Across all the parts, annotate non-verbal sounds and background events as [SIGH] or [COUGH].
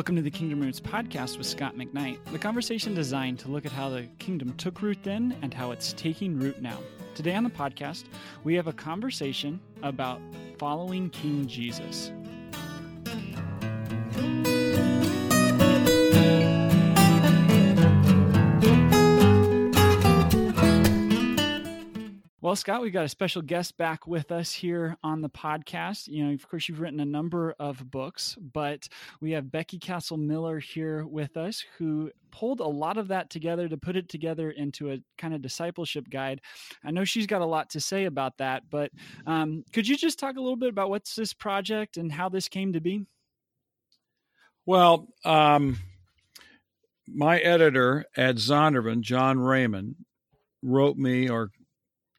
Welcome to the Kingdom Roots podcast with Scot McKnight, the conversation designed to look at how the kingdom took root then and how it's taking root now. Today on the podcast, we have a conversation about following King Jesus. Well, Scot, we've got a special guest back with us here on the podcast. You know, of course, you've written a number of books, but we have Becky Castle Miller here with us who pulled a lot of that together to put it together into a kind of discipleship guide. I know she's got a lot to say about that, but um, could you just talk a little bit about what's this project and how this came to be? Well, um, my editor at Zondervan, John Raymond, wrote me or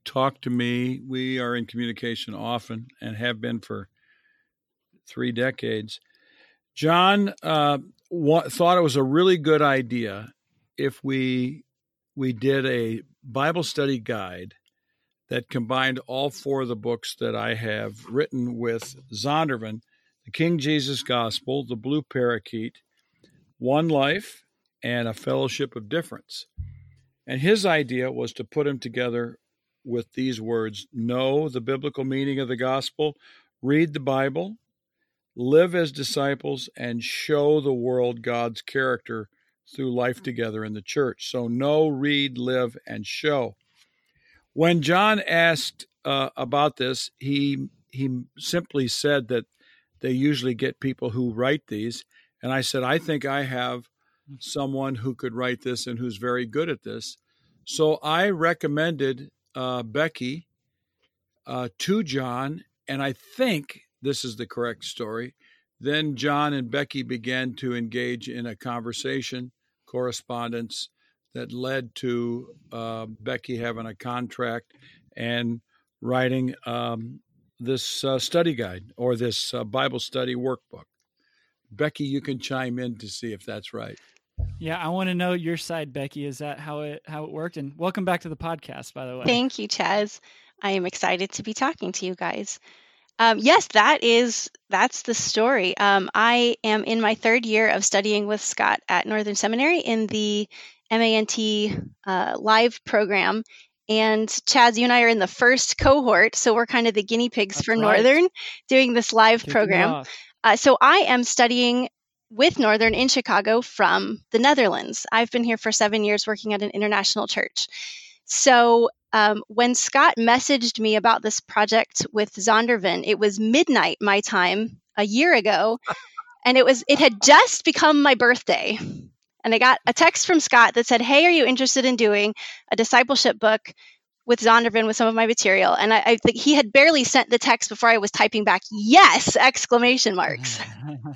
talk to me. We are in communication often and have been for three decades. John uh, wa- thought it was a really good idea if we we did a Bible study guide that combined all four of the books that I have written with Zondervan, the King Jesus Gospel, the Blue Parakeet, One Life, and a Fellowship of Difference. And his idea was to put them together with these words Know the biblical meaning of the gospel, read the Bible, live as disciples, and show the world God's character through life together in the church. So, know, read, live, and show. When John asked uh, about this, he he simply said that they usually get people who write these, and I said, I think I have someone who could write this and who's very good at this. So I recommended uh, Becky uh, to John, and I think this is the correct story. Then John and Becky began to engage in a conversation, correspondence that led to uh, Becky having a contract and writing um, this uh, study guide or this uh, Bible study workbook. Becky, you can chime in to see if that's right. Yeah, I want to know your side, Becky. Is that how it how it worked? And welcome back to the podcast, by the way. Thank you, Chaz. I am excited to be talking to you guys. Um, yes, that is that's the story. Um, I am in my third year of studying with Scot at Northern Seminary in the MANT uh, live program. And Chaz, you and I are in the first cohort, so we're kind of the guinea pigs that's for right. Northern doing this live Kicking program. Uh, so I am studying with Northern in Chicago from the Netherlands. I've been here for seven years working at an international church. So um, when Scot messaged me about this project with Zondervan, it was midnight my time a year ago, [LAUGHS] and it was it had just become my birthday. And I got a text from Scot that said, "Hey, are you interested in doing a discipleship book with Zondervan with some of my material. And I, I, think he had barely sent the text before I was typing back, yes, exclamation marks.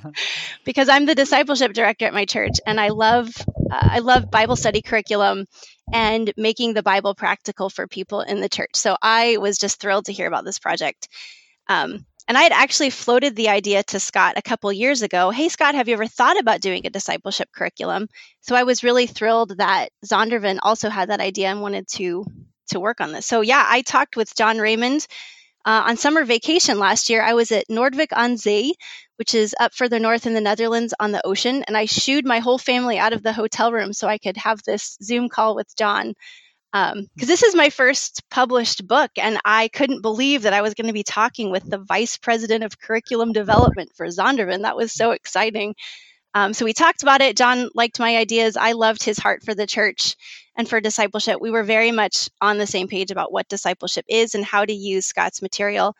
[LAUGHS] because I'm the discipleship director at my church and I love, uh, I love Bible study curriculum and making the Bible practical for people in the church. So I was just thrilled to hear about this project. Um, and I had actually floated the idea to Scot a couple years ago. Hey, Scot, have you ever thought about doing a discipleship curriculum? So I was really thrilled that Zondervan also had that idea and wanted to to work on this. So yeah, I talked with John Raymond uh, on summer vacation last year. I was at Noordwijk on Zee, which is up further north in the Netherlands on the ocean, and I shooed my whole family out of the hotel room so I could have this Zoom call with John. Because um, this is my first published book, and I couldn't believe that I was going to be talking with the vice president of curriculum development for Zondervan. That was so exciting. Um, so we talked about it. John liked my ideas. I loved his heart for the church and for discipleship. We were very much on the same page about what discipleship is and how to use Scot's material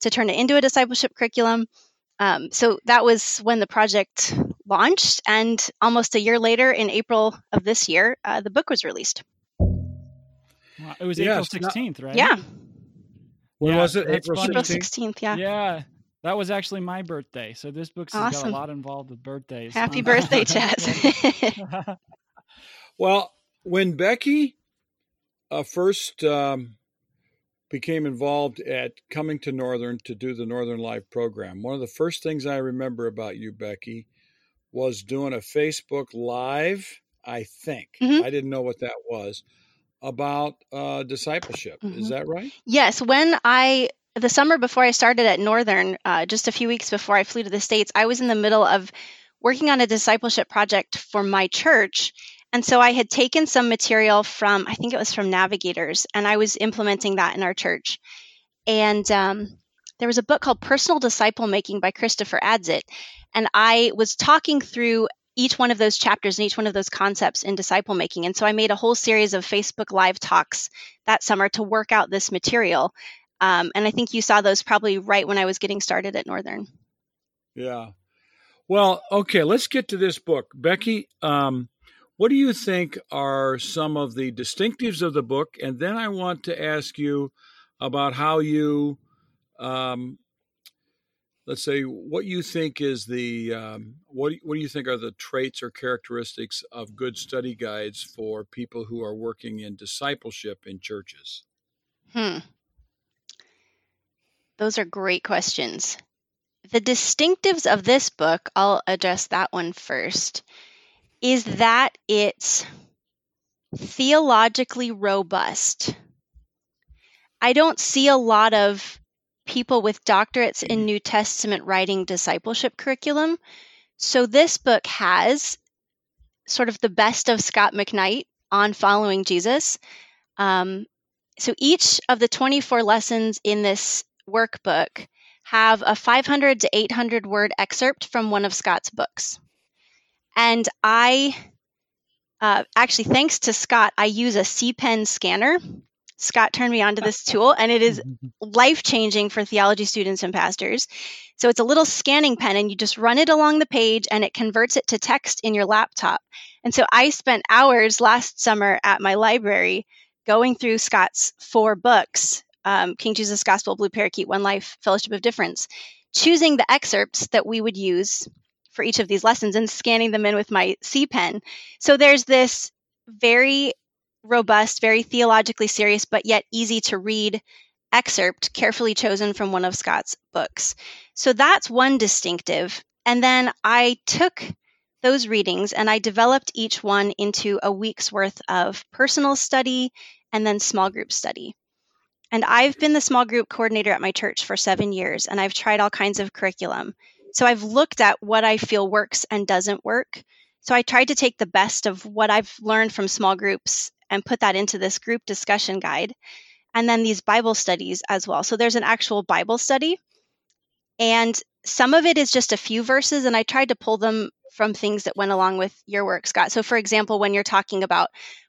to turn it into a discipleship curriculum. Um, so that was when the project launched. And almost a year later, in April of this year, uh, the book was released. Wow. It was April 16th, right? Yeah. When yeah, was it? April 16th? April 16th, yeah. Yeah. That was actually my birthday. So this book's awesome. got a lot involved with birthdays. Happy [LAUGHS] birthday, Chaz. [LAUGHS] [LAUGHS] well, when Becky uh, first um, became involved at coming to Northern to do the Northern Live program, one of the first things I remember about you, Becky, was doing a Facebook Live, I think. Mm-hmm. I didn't know what that was about uh, discipleship. Mm-hmm. Is that right? Yes. When I the summer before I started at Northern, uh, just a few weeks before I flew to the States, I was in the middle of working on a discipleship project for my church. And so I had taken some material from, I think it was from Navigators, and I was implementing that in our church. And um, there was a book called Personal Disciple Making by Christopher Adsit. And I was talking through each one of those chapters and each one of those concepts in disciple making. And so I made a whole series of Facebook Live talks that summer to work out this material. Um, and I think you saw those probably right when I was getting started at Northern. Yeah. Well, okay, let's get to this book. Becky, um, what do you think are some of the distinctives of the book? And then I want to ask you about how you um, let's say what you think is the um, what what do you think are the traits or characteristics of good study guides for people who are working in discipleship in churches? Hmm. Those are great questions. The distinctives of this book, I'll address that one first, is that it's theologically robust. I don't see a lot of people with doctorates in New Testament writing discipleship curriculum. So this book has sort of the best of Scot McKnight on following Jesus. Um, so each of the 24 lessons in this workbook have a 500 to 800 word excerpt from one of Scot's books. And I uh, actually, thanks to Scot, I use a CPen scanner Scot turned me on to this [LAUGHS] tool, and it is [LAUGHS] life changing for theology students and pastors. So it's a little scanning pen, and you just run it along the page, and it converts it to text in your laptop. And so I spent hours last summer at my library going through Scot's four books um, King Jesus Gospel, Blue Parakeet, One Life, Fellowship of Difference, choosing the excerpts that we would use for each of these lessons and scanning them in with my C pen. So there's this very robust, very theologically serious, but yet easy to read excerpt carefully chosen from one of Scot's books. So that's one distinctive. And then I took those readings and I developed each one into a week's worth of personal study and then small group study. And I've been the small group coordinator at my church for seven years and I've tried all kinds of curriculum. So I've looked at what I feel works and doesn't work. So I tried to take the best of what I've learned from small groups and put that into this group discussion guide. And then these Bible studies as well. So there's an actual Bible study. And some of it is just a few verses, and I tried to pull them from things that went along with your work, Scot. So, for example, when you're talking about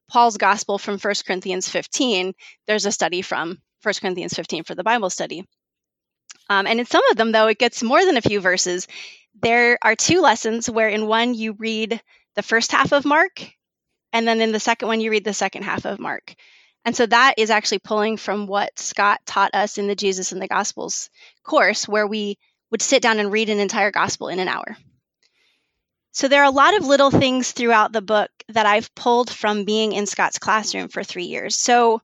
Paul's gospel from 1 Corinthians 15, there's a study from 1 Corinthians 15 for the Bible study. Um, and in some of them, though, it gets more than a few verses. There are two lessons where in one you read the first half of Mark and then in the second one, you read the second half of Mark. And so that is actually pulling from what Scot taught us in the Jesus and the Gospels course, where we would sit down and read an entire gospel in an hour. So there are a lot of little things throughout the book that I've pulled from being in Scot's classroom for three years. So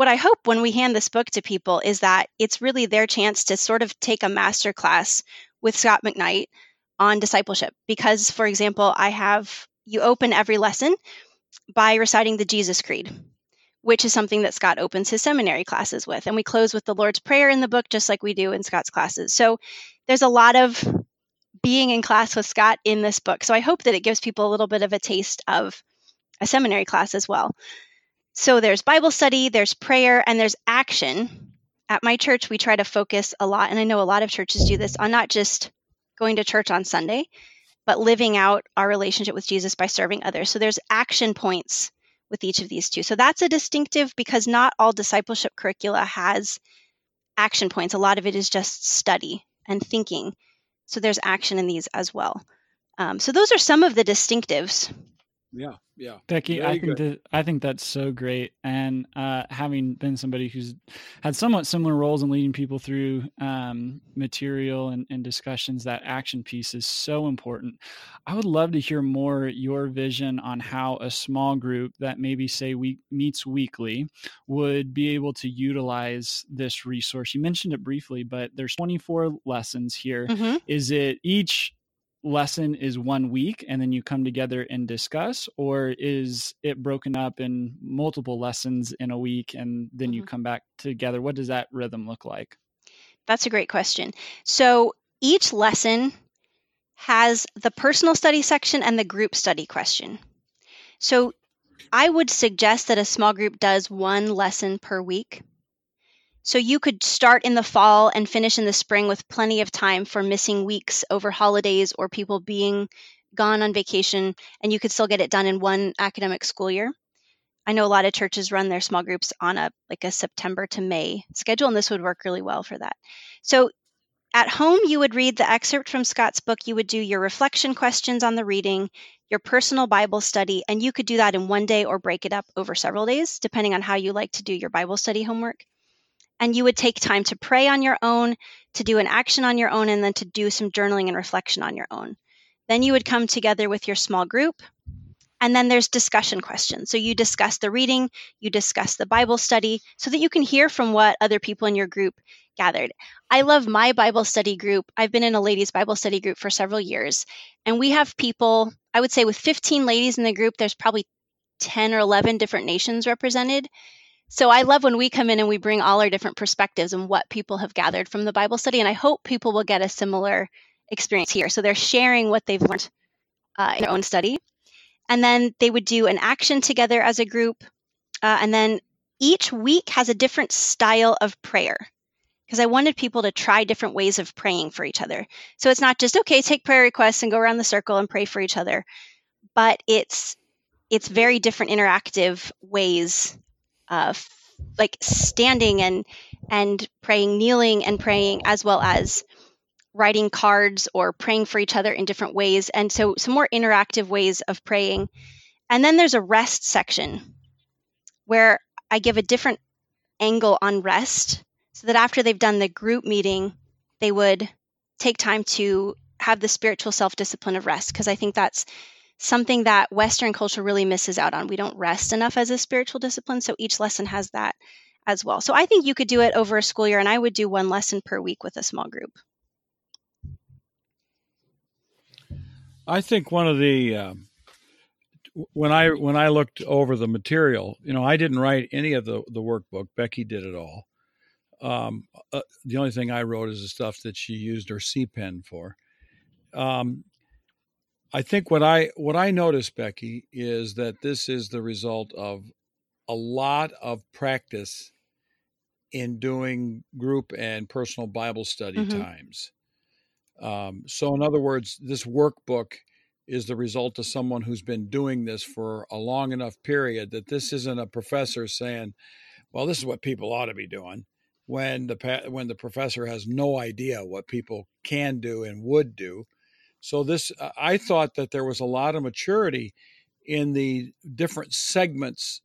what I hope when we hand this book to people is that it's really their chance to sort of take a master class with Scot McKnight on discipleship. Because, for example, I have you open every lesson by reciting the Jesus Creed, which is something that Scot opens his seminary classes with. And we close with the Lord's Prayer in the book, just like we do in Scot's classes. So there's a lot of being in class with Scot in this book. So I hope that it gives people a little bit of a taste of a seminary class as well. So there's Bible study, there's prayer, and there's action. At my church, we try to focus a lot, and I know a lot of churches do this, on not just going to church on Sunday, but living out our relationship with Jesus by serving others. So there's action points with each of these two. So that's a distinctive because not all discipleship curricula has action points. A lot of it is just study and thinking. So there's action in these as well. Um, so those are some of the distinctives. Yeah, yeah. Becky, Very I think that I think that's so great. And uh, having been somebody who's had somewhat similar roles in leading people through um, material and, and, discussions, that action piece is so important. I would love to hear more your vision on how a small group that maybe say we meets weekly would be able to utilize this resource. You mentioned it briefly, but there's 24 lessons here. Mm-hmm. Is it each lesson is one week and then you come together and discuss or is it broken up in multiple lessons in a week and then mm-hmm. you come back together what does that rhythm look like that's a great question so each lesson has the personal study section and the group study question. So I would suggest that a small group does one lesson per week. So you could start in the fall and finish in the spring with plenty of time for missing weeks over holidays or people being gone on vacation, and you could still get it done in one academic school year. I know a lot of churches run their small groups on a like a September to May schedule, and this would work really well for that. So at home, you would read the excerpt from Scot's book. You would do your reflection questions on the reading, your personal Bible study, and you could do that in one day or break it up over several days, depending on how you like to do your Bible study homework. And you would take time to pray on your own, to do an action on your own, and then to do some journaling and reflection on your own. Then you would come together with your small group. And then there's discussion questions. So you discuss the reading, you discuss the Bible study so that you can hear from what other people in your group gathered. I love my Bible study group. I've been in a ladies' Bible study group for several years. And we have people, I would say, with 15 ladies in the group, there's probably 10 or 11 different nations represented. So I love when we come in and we bring all our different perspectives and what people have gathered from the Bible study. And I hope people will get a similar experience here. So they're sharing what they've learned uh, in their own study. And then they would do an action together as a group. Uh, and then each week has a different style of prayer because I wanted people to try different ways of praying for each other. So it's not just, okay, take prayer requests and go around the circle and pray for each other, but it's it's very different interactive ways Uh, of like standing and and praying kneeling and praying as well as writing cards or praying for each other in different ways. And so, some more interactive ways of praying. And then there's a rest section where I give a different angle on rest so that after they've done the group meeting, they would take time to have the spiritual self discipline of rest. Because I think that's something that Western culture really misses out on. We don't rest enough as a spiritual discipline. So each lesson has that as well. So I think you could do it over a school year, and I would do one lesson per week with a small group. I think one of the uh, when I when I looked over the material, you know, I didn't write any of the the workbook. Becky did it all. Um, uh, the only thing I wrote is the stuff that she used her C pen for. Um, I think what I what I noticed, Becky, is that this is the result of a lot of practice in doing group and personal Bible study mm-hmm. times. Um, so, in other words, this workbook is the result of someone who's been doing this for a long enough period that this isn't a professor saying, "Well, this is what people ought to be doing," when the when the professor has no idea what people can do and would do. So, this I thought that there was a lot of maturity in the different segments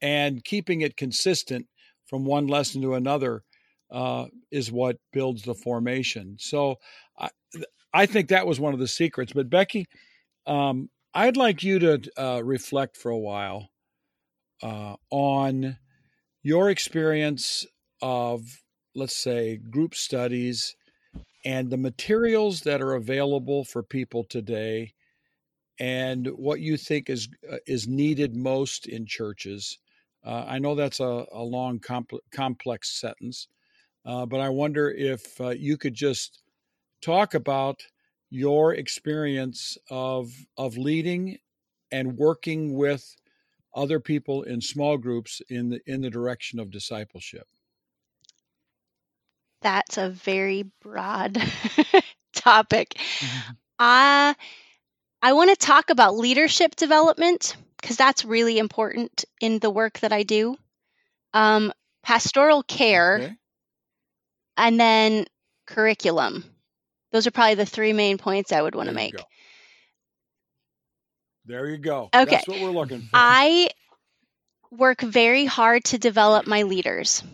and keeping it consistent from one lesson to another uh, is what builds the formation. So I, I think that was one of the secrets. But Becky, um, I'd like you to uh, reflect for a while uh, on your experience of, let's say, group studies and the materials that are available for people today and what you think is uh, is needed most in churches. Uh, I know that's a, a long, compl- complex sentence, uh, but I wonder if uh, you could just talk about your experience of of leading and working with other people in small groups in the in the direction of discipleship that's a very broad [LAUGHS] topic mm-hmm. uh, i want to talk about leadership development because that's really important in the work that i do um, pastoral care okay. and then curriculum those are probably the three main points I would want to make. Go. There you go. Okay. That's what we're looking for. I work very hard to develop my leaders.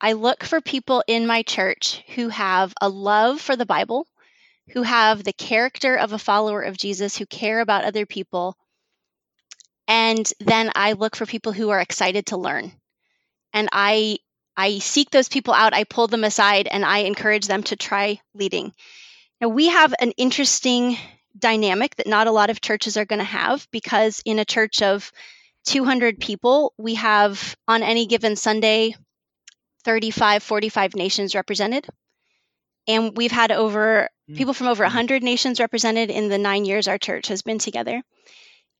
I look for people in my church who have a love for the Bible, who have the character of a follower of Jesus, who care about other people. And then I look for people who are excited to learn. And I I seek those people out, I pull them aside, and I encourage them to try leading. Now, we have an interesting dynamic that not a lot of churches are going to have because in a church of 200 people, we have on any given Sunday 35, 45 nations represented. And we've had over mm. people from over 100 nations represented in the nine years our church has been together.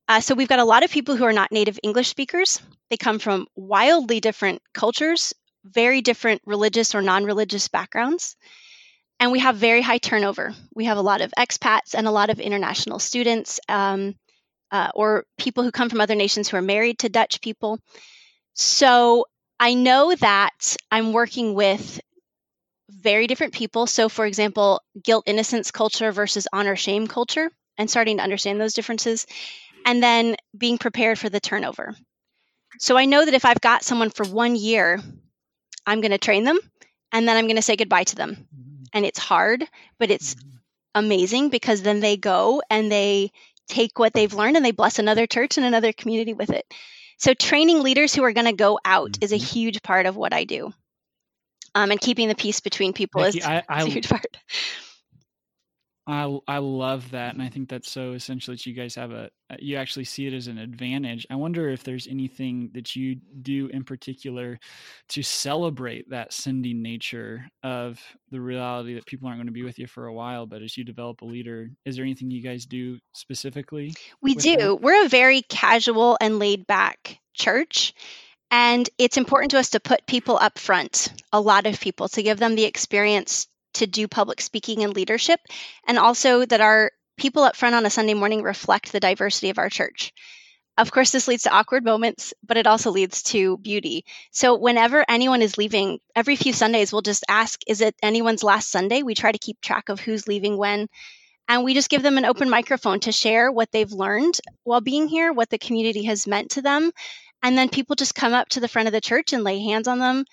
Uh, so we've got a lot of people who are not native English speakers. They come from wildly different cultures, very different religious or non religious backgrounds. And we have very high turnover. We have a lot of expats and a lot of international students um, uh, or people who come from other nations who are married to Dutch people. So I know that I'm working with very different people. So, for example, guilt innocence culture versus honor shame culture, and starting to understand those differences, and then being prepared for the turnover. So, I know that if I've got someone for one year, I'm going to train them and then I'm going to say goodbye to them. Mm-hmm. And it's hard, but it's mm-hmm. amazing because then they go and they take what they've learned and they bless another church and another community with it. So training leaders who are going to go out mm-hmm. is a mm-hmm. huge part of what I do. Um, and keeping the peace between people Becky, is, I, I, [LAUGHS] is a huge part. I I love that, and I think that's so essential that you guys have a uh, you actually see it as an advantage. I wonder if there's anything that you do in particular to celebrate that sending nature of the reality that people aren't going to be with you for a while, but as you develop a leader, is there anything you guys do specifically? We do. That? We're a very casual and laid back church. And it's important to us to put people up front, a lot of people, to give them the experience to do public speaking and leadership, and also that our people up front on a Sunday morning reflect the diversity of our church. Of course, this leads to awkward moments, but it also leads to beauty. So, whenever anyone is leaving, every few Sundays, we'll just ask, Is it anyone's last Sunday? We try to keep track of who's leaving when. And we just give them an open microphone to share what they've learned while being here, what the community has meant to them. And then people just come up to the front of the church and lay hands on them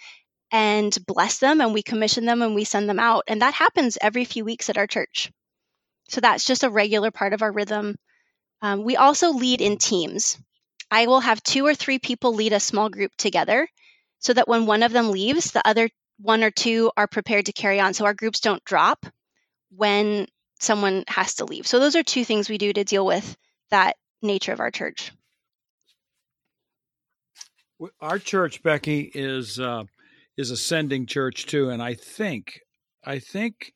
and bless them and we commission them and we send them out. And that happens every few weeks at our church. So that's just a regular part of our rhythm. Um, we also lead in teams. I will have two or three people lead a small group together so that when one of them leaves, the other one or two are prepared to carry on. So our groups don't drop when someone has to leave. So those are two things we do to deal with that nature of our church. Our church, Becky, is uh, is ascending church too, and I think I think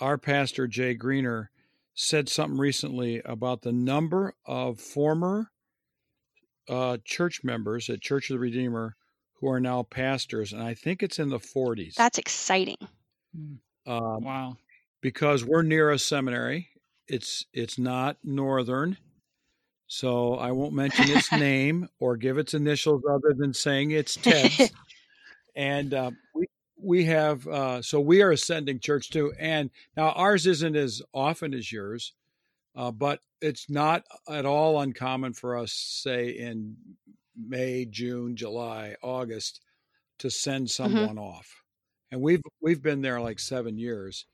our pastor Jay Greener said something recently about the number of former uh, church members at Church of the Redeemer who are now pastors, and I think it's in the 40s. That's exciting. Um, wow! Because we're near a seminary. It's it's not northern, so I won't mention its [LAUGHS] name or give its initials other than saying it's TEDS [LAUGHS] and uh, we we have uh, so we are ascending church too, and now ours isn't as often as yours, uh, but it's not at all uncommon for us, say in May, June, July, August, to send mm-hmm. someone mm-hmm. off, and we've we've been there like seven years,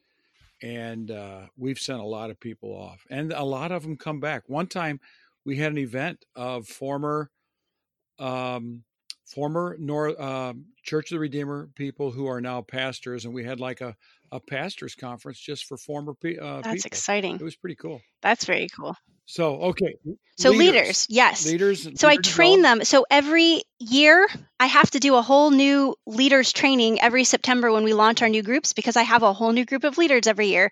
and uh, we've sent a lot of people off, and a lot of them come back. One time, we had an event of former um, former North uh, Church of the Redeemer people who are now pastors, and we had like a a pastors conference just for former pe- uh, That's people. exciting. It was pretty cool. That's very cool. So okay. So leaders, leaders yes. Leaders. So leader I train them. So every year I have to do a whole new leaders training every September when we launch our new groups because I have a whole new group of leaders every year,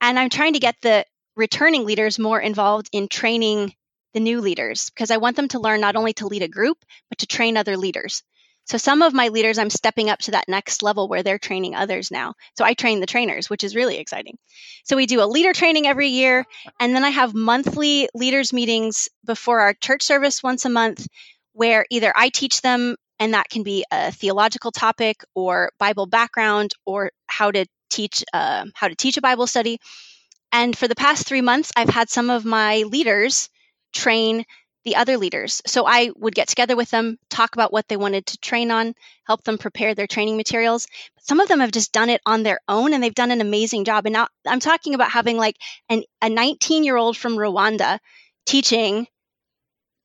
and I'm trying to get the returning leaders more involved in training the new leaders because I want them to learn not only to lead a group, but to train other leaders. So some of my leaders, I'm stepping up to that next level where they're training others now. So I train the trainers, which is really exciting. So we do a leader training every year. And then I have monthly leaders meetings before our church service once a month where either I teach them and that can be a theological topic or Bible background or how to teach uh, how to teach a Bible study. And for the past three months, I've had some of my leaders train the other leaders. So I would get together with them, talk about what they wanted to train on, help them prepare their training materials. But some of them have just done it on their own and they've done an amazing job. And now I'm talking about having like an, a 19 year old from Rwanda teaching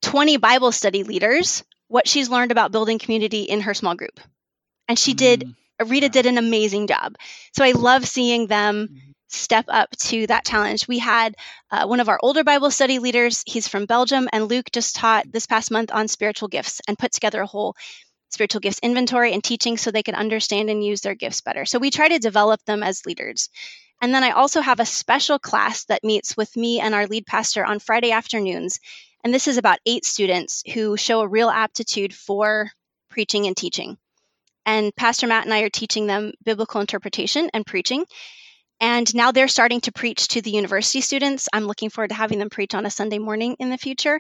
20 Bible study leaders what she's learned about building community in her small group. And she did, mm, Rita did an amazing job. So I love seeing them mm-hmm step up to that challenge. We had uh, one of our older Bible study leaders, he's from Belgium, and Luke just taught this past month on spiritual gifts and put together a whole spiritual gifts inventory and teaching so they can understand and use their gifts better. So we try to develop them as leaders. And then I also have a special class that meets with me and our lead pastor on Friday afternoons. And this is about eight students who show a real aptitude for preaching and teaching. And Pastor Matt and I are teaching them biblical interpretation and preaching. And now they're starting to preach to the university students. I'm looking forward to having them preach on a Sunday morning in the future.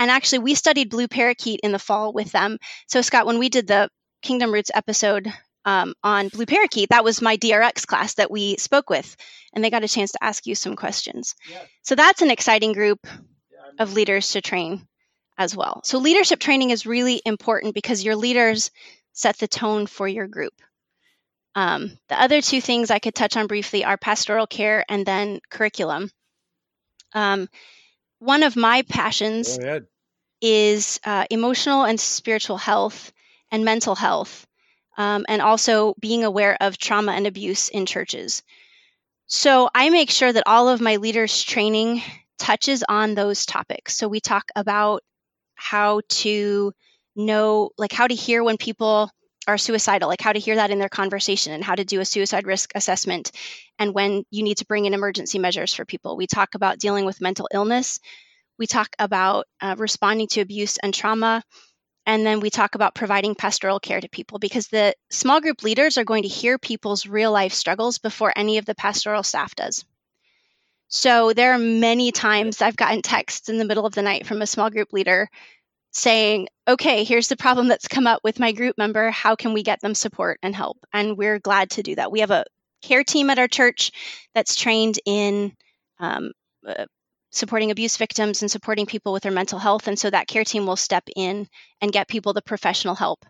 And actually, we studied blue parakeet in the fall with them. So, Scot, when we did the Kingdom Roots episode um, on blue parakeet, that was my DRX class that we spoke with. And they got a chance to ask you some questions. Yeah. So, that's an exciting group of leaders to train as well. So, leadership training is really important because your leaders set the tone for your group. Um, the other two things I could touch on briefly are pastoral care and then curriculum. Um, one of my passions is uh, emotional and spiritual health and mental health, um, and also being aware of trauma and abuse in churches. So I make sure that all of my leaders' training touches on those topics. So we talk about how to know, like, how to hear when people are suicidal, like how to hear that in their conversation and how to do a suicide risk assessment and when you need to bring in emergency measures for people. We talk about dealing with mental illness. We talk about uh, responding to abuse and trauma. And then we talk about providing pastoral care to people because the small group leaders are going to hear people's real life struggles before any of the pastoral staff does. So there are many times I've gotten texts in the middle of the night from a small group leader saying, okay, here's the problem that's come up with my group member. How can we get them support and help? And we're glad to do that. We have a care team at our church that's trained in um, uh, supporting abuse victims and supporting people with their mental health. And so that care team will step in and get people the professional help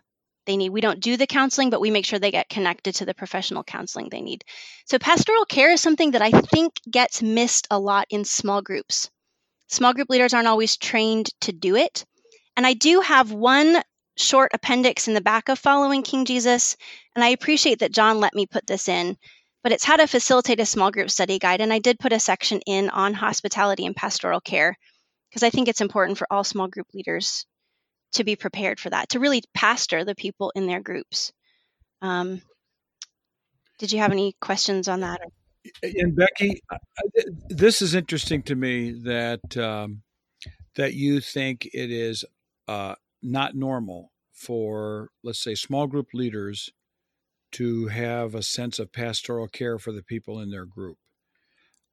they need. We don't do the counseling, but we make sure they get connected to the professional counseling they need. So pastoral care is something that I think gets missed a lot in small groups. Small group leaders aren't always trained to do it. And I do have one short appendix in the back of Following King Jesus, and I appreciate that John let me put this in, but it's how to facilitate a small group study guide. And I did put a section in on hospitality and pastoral care because I think it's important for all small group leaders to be prepared for that, to really pastor the people in their groups. Um, did you have any questions on that? And Becky, this is interesting to me that um, that you think it is uh, not normal for, let's say, small group leaders to have a sense of pastoral care for the people in their group.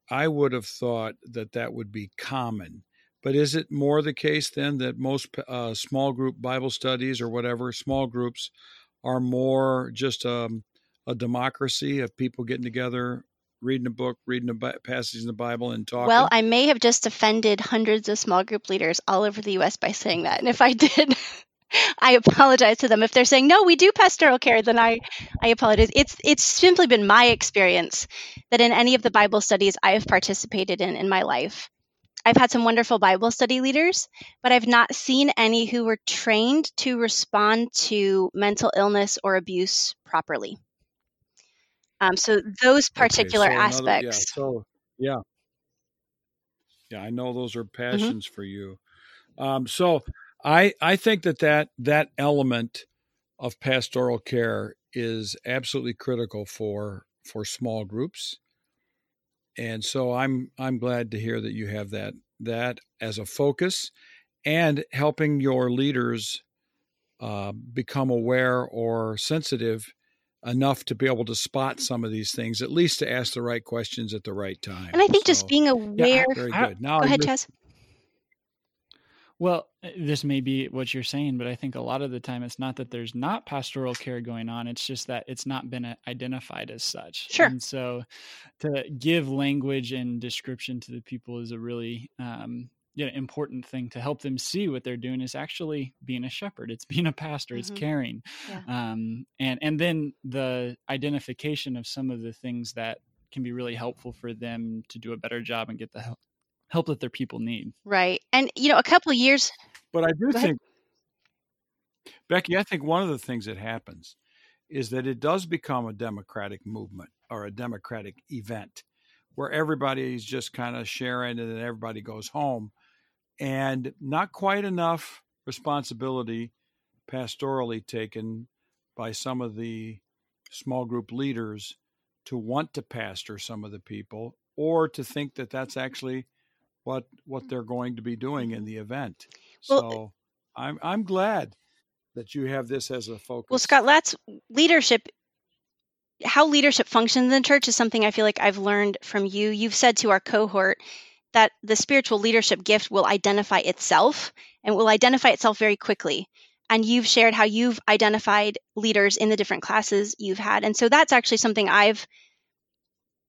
I would have thought that that would be common. But is it more the case then that most uh, small group Bible studies or whatever, small groups, are more just um, a democracy of people getting together reading a book, reading a passage in the Bible, and talking? Well, I may have just offended hundreds of small group leaders all over the U.S. by saying that, and if I did. [LAUGHS] I apologize to them if they're saying no, we do pastoral care. Then I, I apologize. It's it's simply been my experience that in any of the Bible studies I have participated in in my life, I've had some wonderful Bible study leaders, but I've not seen any who were trained to respond to mental illness or abuse properly. Um, so those particular okay, so aspects. Another, yeah, so yeah, yeah, I know those are mm-hmm. passions mm-hmm. for you. Um, so I I think that that that element of pastoral care is absolutely critical for for small groups. And so I'm I'm glad to hear that you have that that as a focus and helping your leaders uh, become aware or sensitive enough to be able to spot some of these things, at least to ask the right questions at the right time. And I think so, just being aware. Yeah, very good. Now, go ahead, Chaz. Well, uh, this may be what you're saying, but I think a lot of the time it's not that there's not pastoral care going on. It's just that it's not been uh, identified as such. Sure. And so to give language and description to the people is a really um, you know, important thing to help them see what they're doing is actually being a shepherd. It's [LAUGHS] being a pastor. Mm-hmm. It's caring, yeah. um, and and then the identification of some of the things that can be really helpful for them to do a better job and get the help help that their people need. Right, and you know, a couple of years. But I do think, Becky, I think one of the things that happens is that it does become a democratic movement or a democratic event where everybody's just kind of sharing and then everybody goes home and not quite enough responsibility pastorally taken by some of the small group leaders to want to pastor some of the people or to think that that's actually what what they're going to be doing in mm-hmm. the event. Well, so I'm I'm glad that you have this as a focus. Well, Scot, let's leadership how leadership functions in church is something I feel like I've learned from you. You've said to our cohort that the spiritual leadership gift will identify itself and will identify itself very quickly. And you've shared how you've identified leaders in the different classes you've had. And so that's actually something I've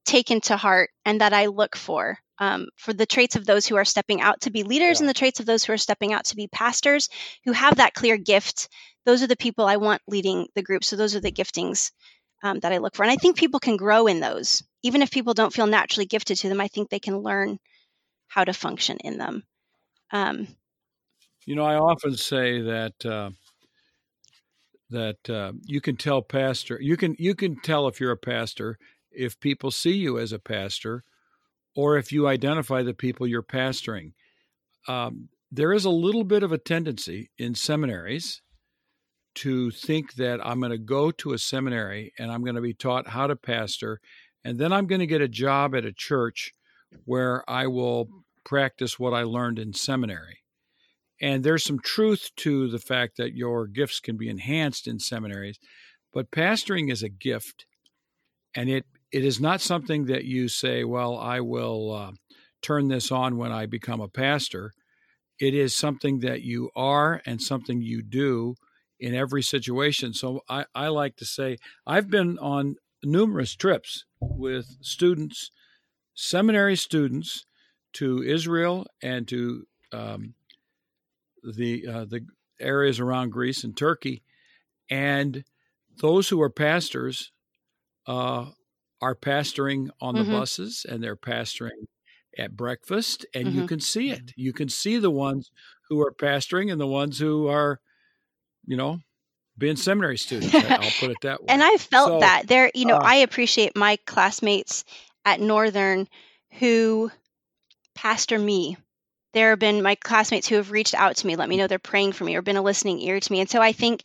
taken to heart and that I look for. Um, for the traits of those who are stepping out to be leaders yeah. and the traits of those who are stepping out to be pastors who have that clear gift. Those are the people I want leading the group. So those are the giftings um, that I look for. And I think people can grow in those. Even if people don't feel naturally gifted to them, I think they can learn how to function in them. Um, you know, I often say that uh, that uh, you can tell pastor you can you can tell if you're a pastor if people see you as a pastor or if you identify the people you're pastoring. Um, there is a little bit of a tendency in seminaries to think that I'm going to go to a seminary and I'm going to be taught how to pastor, and then I'm going to get a job at a church where I will practice what I learned in seminary. And there's some truth to the fact that your gifts can be enhanced in seminaries, but pastoring is a gift, and it it is not something that you say, "Well, I will uh, turn this on when I become a pastor." It is something that you are and something you do in every situation. So I, I like to say I've been on numerous trips with students, seminary students, to Israel and to um, the uh, the areas around Greece and Turkey, and those who are pastors uh, are pastoring on the mm-hmm. buses and they're pastoring at breakfast, and mm-hmm. you can see it. You can see the ones who are pastoring and the ones who are you know, being seminary students. I'll put it that [LAUGHS] way. and I felt so, that there, you know, uh, I appreciate my classmates at Northern who pastor me. There have been my classmates who have reached out to me, let me know they're praying for me or been a listening ear to me. And so I think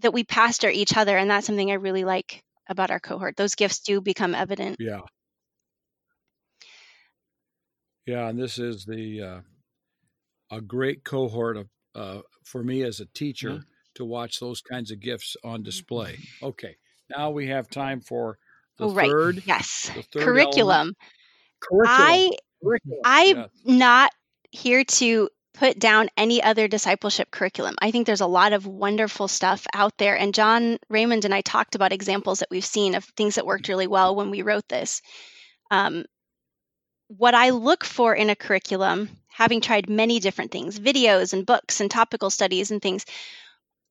that we pastor each other, and that's something I really like about our cohort. Those gifts do become evident. Yeah. Yeah, and this is the uh, a great cohort of uh, for me as a teacher. Mm-hmm to watch those kinds of gifts on display. Okay, now we have time for the oh, third. Right. Yes, third curriculum. curriculum. I curriculum. I'm not here to put down any other discipleship curriculum. I think there's a lot of wonderful stuff out there. And John Raymond and I talked about examples that we've seen of things that worked really well when we wrote this. Um, what I look for in a curriculum, having tried many different things, videos and books and topical studies and things,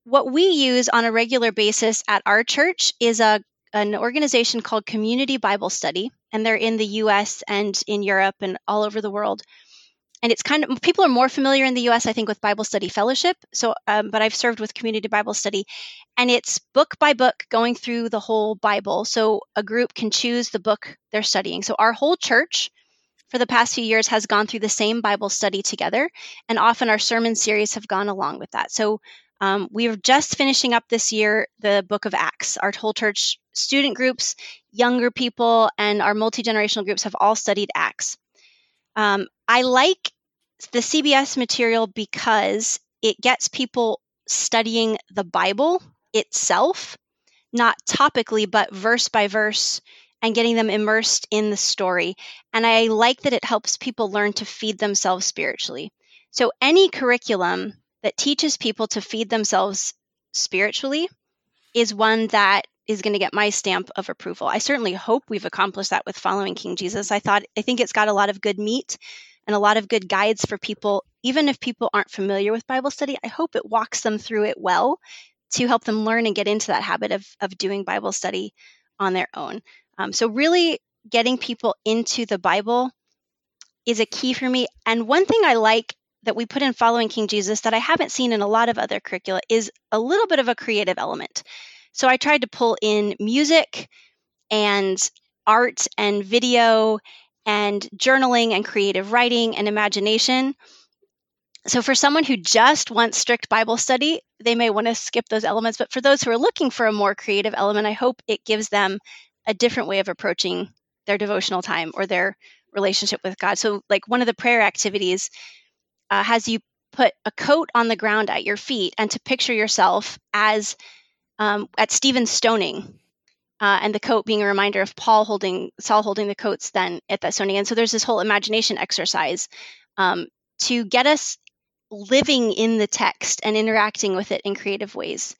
what we use on a regular basis at our church is a an organization called Community Bible Study, and they're in the US and in Europe and all over the world. And it's kind of people are more familiar in the US, I think, with Bible Study Fellowship. So, um, but I've served with Community Bible Study, and it's book by book going through the whole Bible. So a group can choose the book they're studying. So our whole church for the past few years has gone through the same Bible study together, and often our sermon series have gone along with that. So um, we're just finishing up this year the book of Acts. Our whole church student groups, younger people, and our multi generational groups have all studied Acts. Um, I like the CBS material because it gets people studying the Bible itself, not topically, but verse by verse, and getting them immersed in the story. And I like that it helps people learn to feed themselves spiritually. So, any curriculum that teaches people to feed themselves spiritually is one that is going to get my stamp of approval. I certainly hope we've accomplished that with following King Jesus. I thought I think it's got a lot of good meat and a lot of good guides for people even if people aren't familiar with Bible study. I hope it walks them through it well to help them learn and get into that habit of of doing Bible study on their own. Um, so really getting people into the Bible is a key for me. And one thing I like that we put in following King Jesus that I haven't seen in a lot of other curricula is a little bit of a creative element. So I tried to pull in music and art and video and journaling and creative writing and imagination. So, for someone who just wants strict Bible study, they may want to skip those elements. But for those who are looking for a more creative element, I hope it gives them a different way of approaching their devotional time or their relationship with God. So, like one of the prayer activities uh, has you put a coat on the ground at your feet and to picture yourself as um, at Stephen's stoning. Uh, and the coat being a reminder of Paul holding Saul holding the coats then at that stoning. And so there's this whole imagination exercise um, to get us living in the text and interacting with it in creative ways.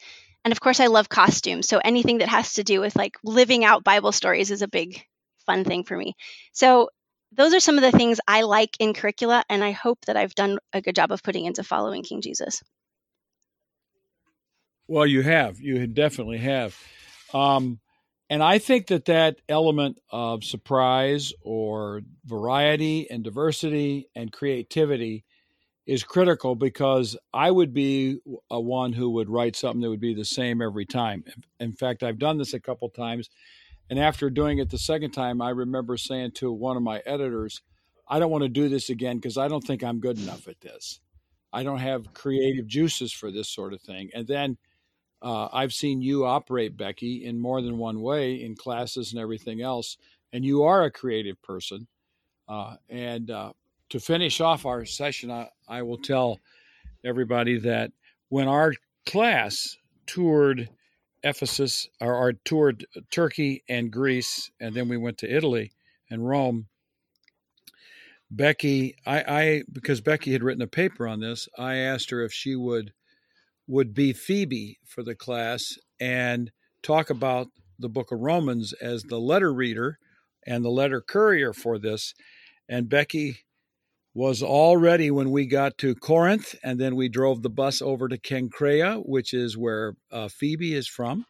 And of course, I love costumes. So anything that has to do with like living out Bible stories is a big fun thing for me. So those are some of the things I like in curricula, and I hope that I've done a good job of putting into following King Jesus. Well, you have. You definitely have. Um, and I think that that element of surprise or variety and diversity and creativity is critical because I would be a one who would write something that would be the same every time. In fact, I've done this a couple times, and after doing it the second time, I remember saying to one of my editors, "I don't want to do this again because I don't think I'm good enough at this. I don't have creative juices for this sort of thing." And then uh, I've seen you operate, Becky, in more than one way in classes and everything else, and you are a creative person. Uh, and uh, to finish off our session, I, I will tell everybody that when our class toured Ephesus or, or toured Turkey and Greece, and then we went to Italy and Rome. Becky, I, I because Becky had written a paper on this, I asked her if she would would be Phoebe for the class and talk about the book of Romans as the letter reader and the letter courier for this. And Becky was all ready when we got to Corinth, and then we drove the bus over to Cenchreae, which is where uh, Phoebe is from.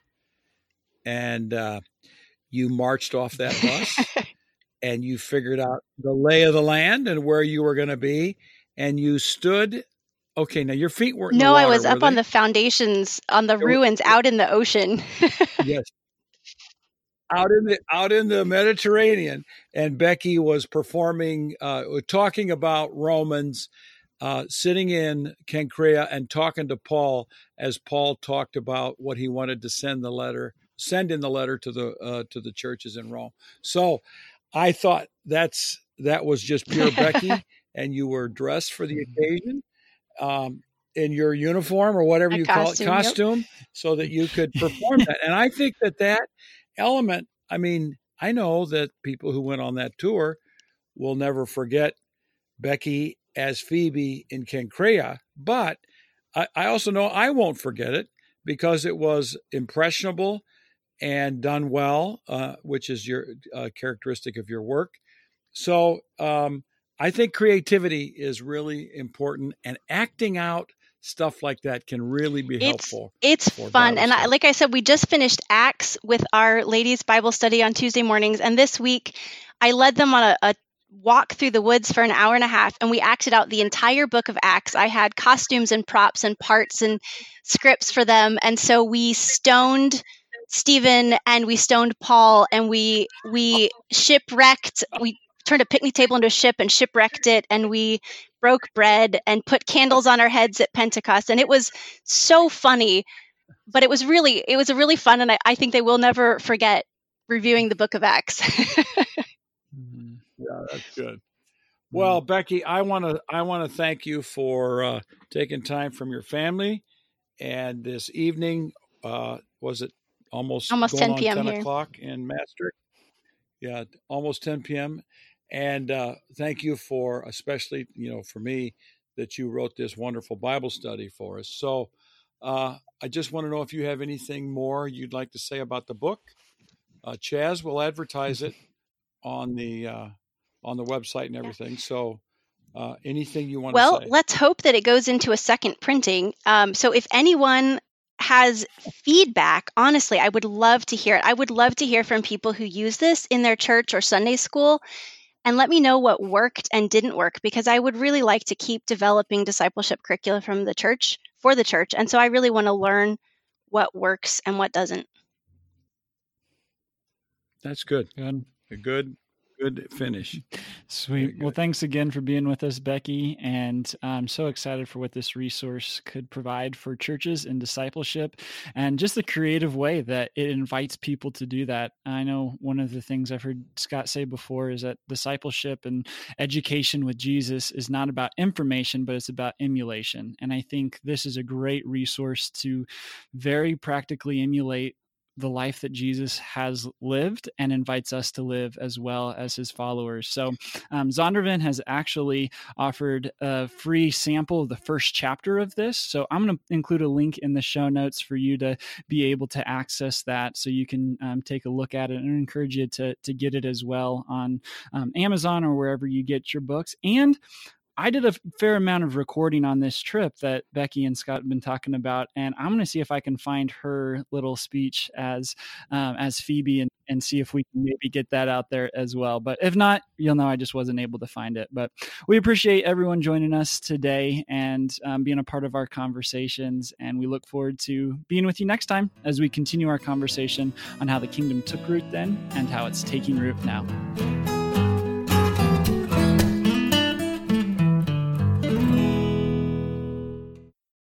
And uh, you marched off that bus [LAUGHS] and you figured out the lay of the land and where you were going to be. And you stood. Okay, now your feet weren't. No, water, I was up on the foundations, on the ruins, out in the ocean. [LAUGHS] yes, out in the out in the Mediterranean, and Becky was performing, uh, talking about Romans, uh, sitting in Cenchreae and talking to Paul as Paul talked about what he wanted to send the letter, send in the letter to the uh, to the churches in Rome. So, I thought that's that was just pure [LAUGHS] Becky, and you were dressed for the occasion. Um, in your uniform or whatever A you costume, call it, costume, so that you could perform that. And I think that that element, I mean, I know that people who went on that tour will never forget Becky as Phoebe in Cenchreae, but I, I also know I won't forget it because it was impressionable and done well, uh, which is your uh, characteristic of your work. So um, I think creativity is really important, and acting out stuff like that can really be helpful. it's for fun and I, like i said we just finished acts with our ladies bible study on tuesday mornings and this week i led them on a, a walk through the woods for an hour and a half and we acted out the entire book of acts i had costumes and props and parts and scripts for them and so we stoned stephen and we stoned paul and we we shipwrecked we turned a picnic table into a ship and shipwrecked it and we broke bread and put candles on our heads at pentecost and it was so funny but it was really it was a really fun and i, I think they will never forget reviewing the book of acts [LAUGHS] Mhm. Yeah, that's good. Well, Becky, I want to I want to thank you for uh, taking time from your family, and this evening uh, was it almost Almost going 10 on p.m. ten here. o'clock in Maastricht? Yeah, almost ten p.m. And uh, thank you for especially you know for me that you wrote this wonderful Bible study for us. So uh, I just want to know if you have anything more you'd like to say about the book. Uh, Chaz will advertise it [LAUGHS] on the uh, on the website and everything. So, uh, anything you want well to say? Well, let's hope that it goes into a second printing um, so if anyone has feedback honestly i would love to hear it i would love to hear from people who use this in their church or sunday school and let me know what worked and didn't work because i would really like to keep developing discipleship curricula from the church for the church and so i really want to learn what works and what doesn't That's good. Good. Good. Good good finish. Sweet. Well, thanks again for being with us, Becky. And I'm so excited for what this resource could provide for churches and discipleship and just the creative way that it invites people to do that. I know one of the things I've heard Scot say before is that discipleship and education with Jesus is not about information, but it's about emulation. And I think this is a great resource to very practically emulate the life that Jesus has lived and invites us to live as well as his followers. So, um, Zondervan has actually offered a free sample of the first chapter of this. So, I'm going to include a link in the show notes for you to be able to access that so you can um, take a look at it and encourage you to, to get it as well on um, Amazon or wherever you get your books. And I did a fair amount of recording on this trip that Becky and Scot have been talking about, and I'm going to see if I can find her little speech as um, as Phoebe and, and see if we can maybe get that out there as well. But if not, you'll know I just wasn't able to find it. But we appreciate everyone joining us today and um, being a part of our conversations, and we look forward to being with you next time as we continue our conversation on how the kingdom took root then and how it's taking root now.